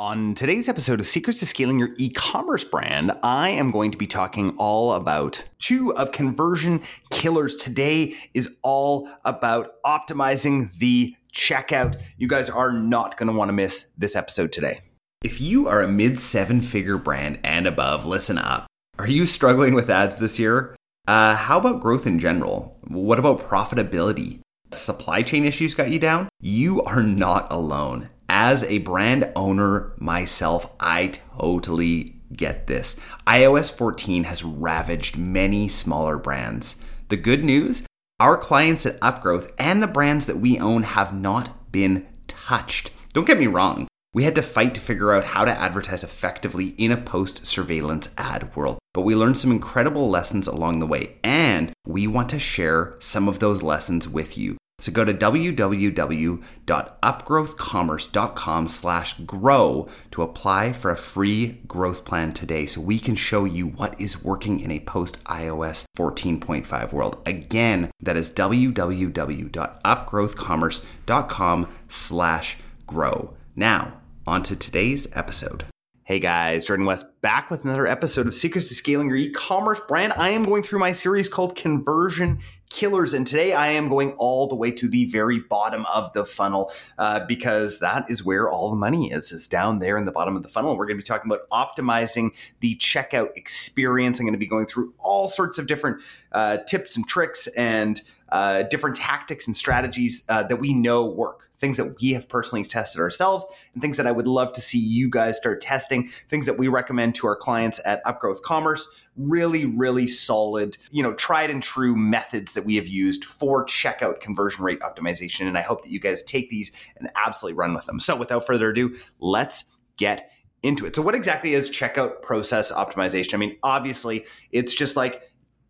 On today's episode of Secrets to Scaling Your E-commerce Brand, I am going to be talking all about two of conversion killers. Today is all about optimizing the checkout. You guys are not going to want to miss this episode today. If you are a mid seven figure brand and above, listen up. Are you struggling with ads this year? Uh, how about growth in general? What about profitability? Supply chain issues got you down? You are not alone as a brand owner myself, I totally get this. iOS 14 has ravaged many smaller brands. The good news our clients at Upgrowth and the brands that we own have not been touched. Don't get me wrong, we had to fight to figure out how to advertise effectively in a post surveillance ad world, but we learned some incredible lessons along the way, and we want to share some of those lessons with you. So go to www.upgrowthcommerce.com slash grow to apply for a free growth plan today so we can show you what is working in a post iOS 14.5 world. Again, that is www.upgrowthcommerce.com slash grow. Now, on to today's episode. Hey guys, Jordan West back with another episode of Secrets to Scaling Your E-commerce Brand. I am going through my series called Conversion Killers, and today I am going all the way to the very bottom of the funnel uh, because that is where all the money is, is down there in the bottom of the funnel. We're going to be talking about optimizing the checkout experience. I'm going to be going through all sorts of different uh, tips and tricks and uh, different tactics and strategies uh, that we know work, things that we have personally tested ourselves, and things that I would love to see you guys start testing, things that we recommend to our clients at Upgrowth Commerce. Really, really solid, you know, tried and true methods that we have used for checkout conversion rate optimization. And I hope that you guys take these and absolutely run with them. So without further ado, let's get into it. So, what exactly is checkout process optimization? I mean, obviously, it's just like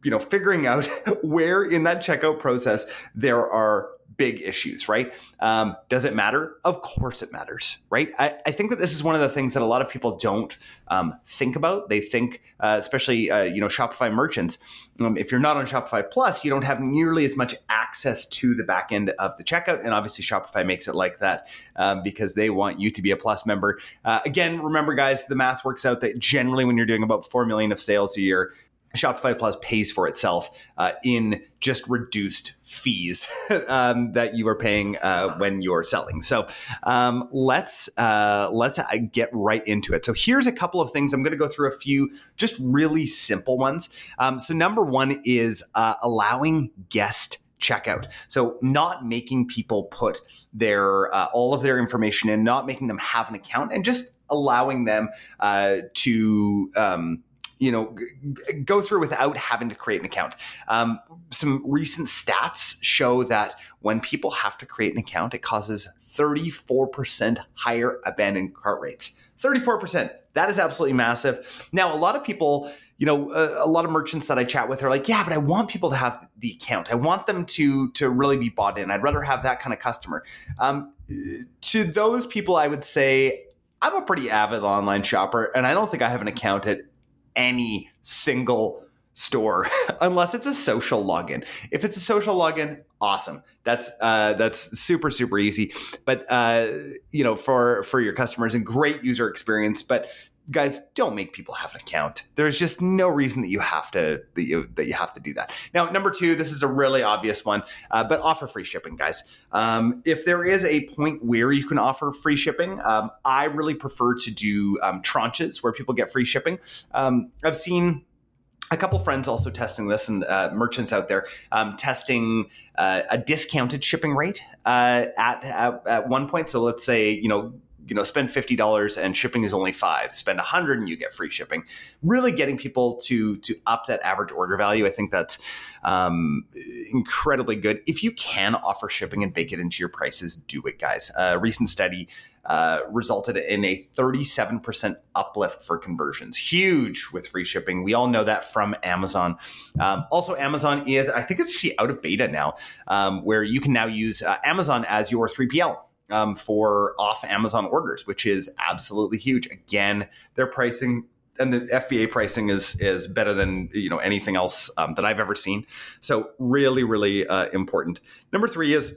you know, figuring out where in that checkout process there are big issues, right? Um, does it matter? Of course it matters, right? I, I, think that this is one of the things that a lot of people don't um, think about. They think, uh, especially, uh, you know, Shopify merchants, um, if you're not on Shopify Plus, you don't have nearly as much access to the back end of the checkout. And obviously, Shopify makes it like that um, because they want you to be a Plus member. Uh, again, remember, guys, the math works out that generally when you're doing about 4 million of sales a year, Shopify Plus pays for itself uh, in just reduced fees um, that you are paying uh, when you're selling. So um, let's uh, let's uh, get right into it. So here's a couple of things. I'm going to go through a few just really simple ones. Um, so number one is uh, allowing guest checkout. So not making people put their uh, all of their information in, not making them have an account, and just allowing them to um, you know g- go through without having to create an account. Um, some recent stats show that when people have to create an account, it causes 34% higher abandoned cart rates. 34%. That is absolutely massive. Now, a lot of people, you know, a, a, lot of merchants that I chat with are like, yeah, but I want people to have the account. I want them to to really be bought in. I'd rather have that kind of customer. Um, to those people, I would say I'm a pretty avid online shopper, and I don't think I have an account at any single store unless it's a social login. If it's a social login, awesome. That's uh, that's super super easy. But uh, you know, for for your customers and great user experience. But guys, don't make people have an account. There's just no reason that you have to that you that you have to do that. Now, number two, this is a really obvious one, uh, but offer free shipping, guys. Um, if there is a point where you can offer free shipping, um, I really prefer to do um, tranches where people get free shipping. Um, I've seen a couple friends also testing this and uh, merchants out there um, testing uh, a discounted shipping rate uh, at, at, at one point so let's say you know you know spend $50 and shipping is only five spend 100 and you get free shipping really getting people to to up that average order value i think that's um, incredibly good if you can offer shipping and bake it into your prices do it guys a recent study uh, resulted in a 37% uplift for conversions. Huge with free shipping. We all know that from Amazon. Um, also, Amazon is, I think it's actually out of beta now, um, where you can now use uh, Amazon as your 3PL um, for off Amazon orders, which is absolutely huge. Again, their pricing and the FBA pricing is is better than you know anything else um, that I've ever seen. So really, really uh, important. Number three is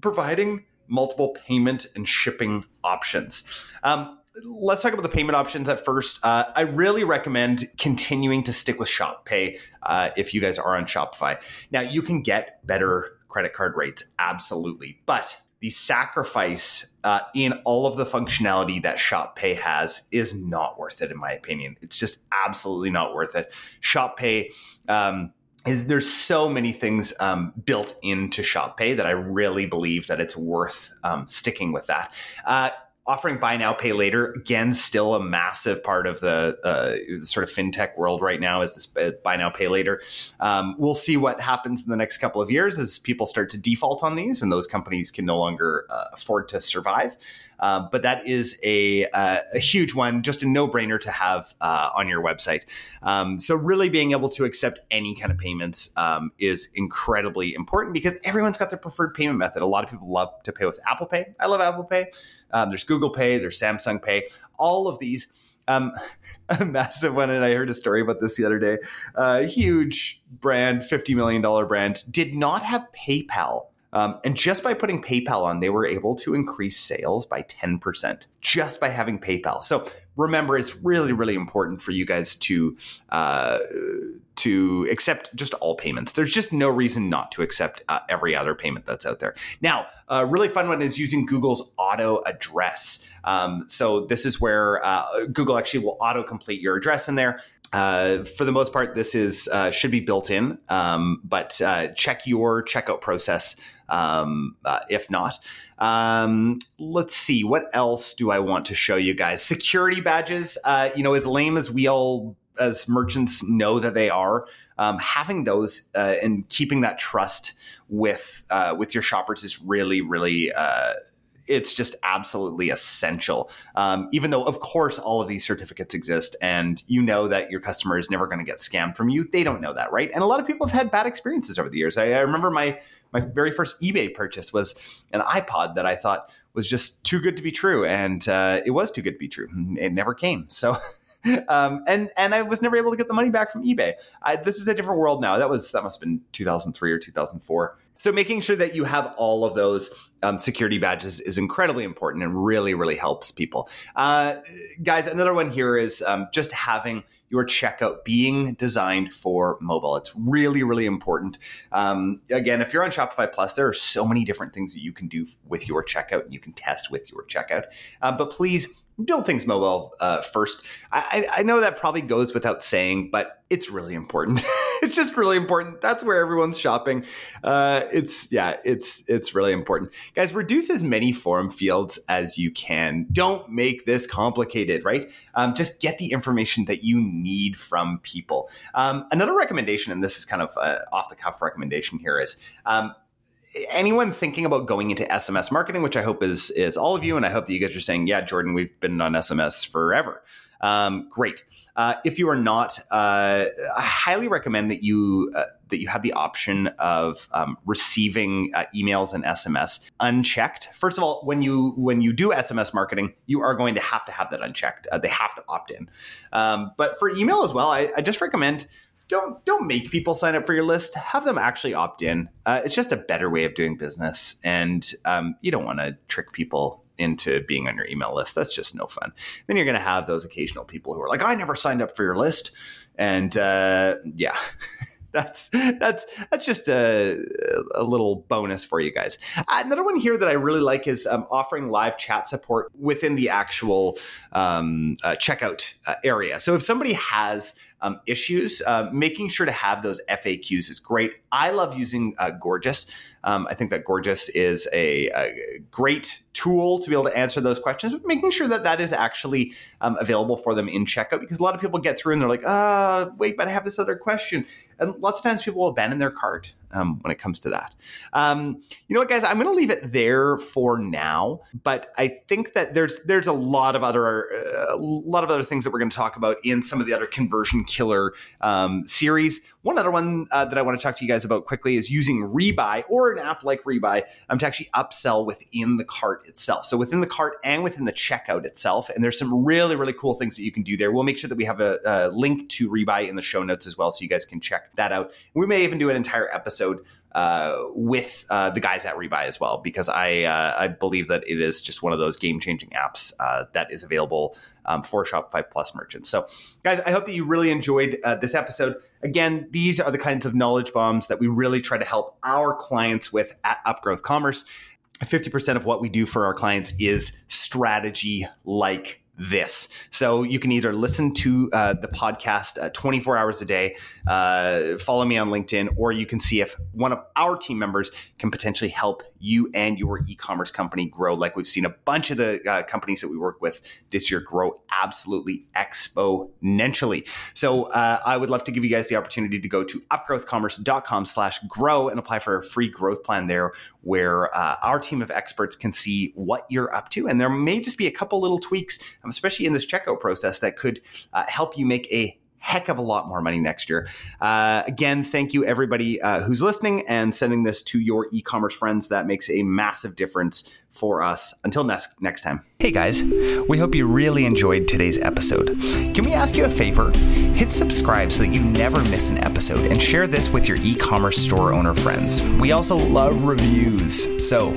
providing multiple payment and shipping options. Um, let's talk about the payment options at first. Uh, I really recommend continuing to stick with Shop Pay uh, if you guys are on Shopify. Now, you can get better credit card rates, absolutely, but the sacrifice uh, in all of the functionality that Shop Pay has is not worth it, in my opinion. It's just absolutely not worth it. Shop Pay. Um, is there's so many things um, built into Shop Pay that I really believe that it's worth um, sticking with that. Uh, offering buy now pay later again still a massive part of the uh, sort of fintech world right now is this uh, buy now pay later. Um, we'll see what happens in the next couple of years as people start to default on these and those companies can no longer uh, afford to survive uh, but that is a, uh, a huge one, just a no brainer to have uh, on your website. Um, so, really being able to accept any kind of payments um, is incredibly important because everyone's got their preferred payment method. A lot of people love to pay with Apple Pay. I love Apple Pay. Um, there's Google Pay, there's Samsung Pay. All of these um, a massive one, and I heard a story about this the other day. A uh, huge brand, $50 million brand, did not have PayPal um, and just by putting PayPal on, they were able to increase sales by 10% just by having PayPal. So remember, it's really, really important for you guys to. Uh, to accept just all payments. There's just no reason not to accept uh, every other payment that's out there. Now, a really fun one is using Google's auto address. Um, so this is where uh, Google actually will auto complete your address in there. Uh, for the most part, this is uh, should be built in, um, but uh, check your checkout process um, uh, if not. Um, let's see, what else do I want to show you guys? Security badges, uh, you know, as lame as we all as merchants know that they are. Um, having those uh, and keeping that trust with with your shoppers is really, really it's just absolutely essential. Um, even though, of course, all of these certificates exist, and you know that your customer is never going to get scammed from you. They don't know that, right? And a lot of people have had bad experiences over the years. I, I remember my my very first eBay purchase was an iPod that I thought was just too good to be true, and uh, it was too good to be true. It never came. So. Um, and and I was never able to get the money back from eBay. I, this is a different world now. That was that must have been 2003 or 2004. So making sure that you have all of those um, security badges is incredibly important and really, really helps people. Uh, guys, another one here is um, just having your checkout being designed for mobile. It's really, really important. Um, again, if you're on Shopify Plus, there are so many different things that you can do with your checkout. and You can test with your checkout. Uh, but please build things mobile uh, first. I, I, know that probably goes without saying, but it's really important. it's just really important. That's where everyone's shopping. Uh, it's yeah, it's it's really important, guys. Reduce as many form fields as you can. Don't make this complicated, right? Um, just get the information that you need from people. Um, another recommendation, and this is kind of off the cuff recommendation here, is um, anyone thinking about going into SMS marketing, which I hope is is all of you, and I hope that you guys are saying, "Yeah, Jordan, we've been on SMS forever." Um, great. Uh, if you are not, uh, I highly recommend that you uh, that you have the option of um, receiving uh, emails and SMS unchecked. First of all, when you when you do SMS marketing, you are going to have to have that unchecked. Uh, they have to opt in. Um, but for email as well, I, I just recommend don't don't make people sign up for your list. Have them actually opt in. Uh, it's just a better way of doing business, and um, you don't want to trick people into being on your email list. That's just no fun. Then you're going to have those occasional people who are like, "I never signed up for your list," and uh, yeah. that's that's that's just a, a little bonus for you guys. Another one here that I really like is um, offering live chat support within the actual um, uh, checkout uh, area. So if somebody has um, issues, uh, making sure to have those FAQs is great. I love using uh, Gorgias. Um, I think that Gorgias is a, a, great tool to be able to answer those questions, but making sure that that is actually um, available for them in checkout because a lot of people get through and they're like, ah, wait, but I have this other question. And lots of times people will abandon their cart um, when it comes to that. Um, you know what, guys? I'm going to leave it there for now. But I think that there's there's a lot of other uh, a lot of other things that we're going to talk about in some of the other conversion killer um, series. One other one uh, that I want to talk to you guys about quickly is using Rebuy or an app like Rebuy um, to actually upsell within the cart itself. So within the cart and within the checkout itself. And there's some really, really cool things that you can do there. We'll make sure that we have a, a link to Rebuy in the show notes as well so you guys can check that out. We may even do an entire episode episode uh, with uh, the guys at Rebuy as well, because I uh, I believe that it is just one of those game changing apps uh, that is available um, for Shopify Plus merchants. So, guys, I hope that you really enjoyed uh, this episode. Again, these are the kinds of knowledge bombs that we really try to help our clients with at Upgrowth Commerce. 50% of what we do for our clients is strategy like this. So you can either listen to uh, the podcast uh, 24 hours a day, uh, follow me on LinkedIn, or you can see if one of our team members can potentially help you and your e-commerce company grow. Like we've seen a bunch of the uh, companies that we work with this year grow absolutely exponentially. So uh, I would love to give you guys the opportunity to go to upgrowthcommerce.com slash grow and apply for a free growth plan there where uh, our team of experts can see what you're up to. And there may just be a couple little tweaks especially in this checkout process that could uh, help you make a heck of a lot more money next year. Uh, again, thank you everybody uh, who's listening and sending this to your e-commerce friends. That makes a massive difference for us. Until next next time. Hey guys, we hope you really enjoyed today's episode. Can we ask you a favor? Hit subscribe so that you never miss an episode and share this with your e-commerce store owner friends. We also love reviews. So,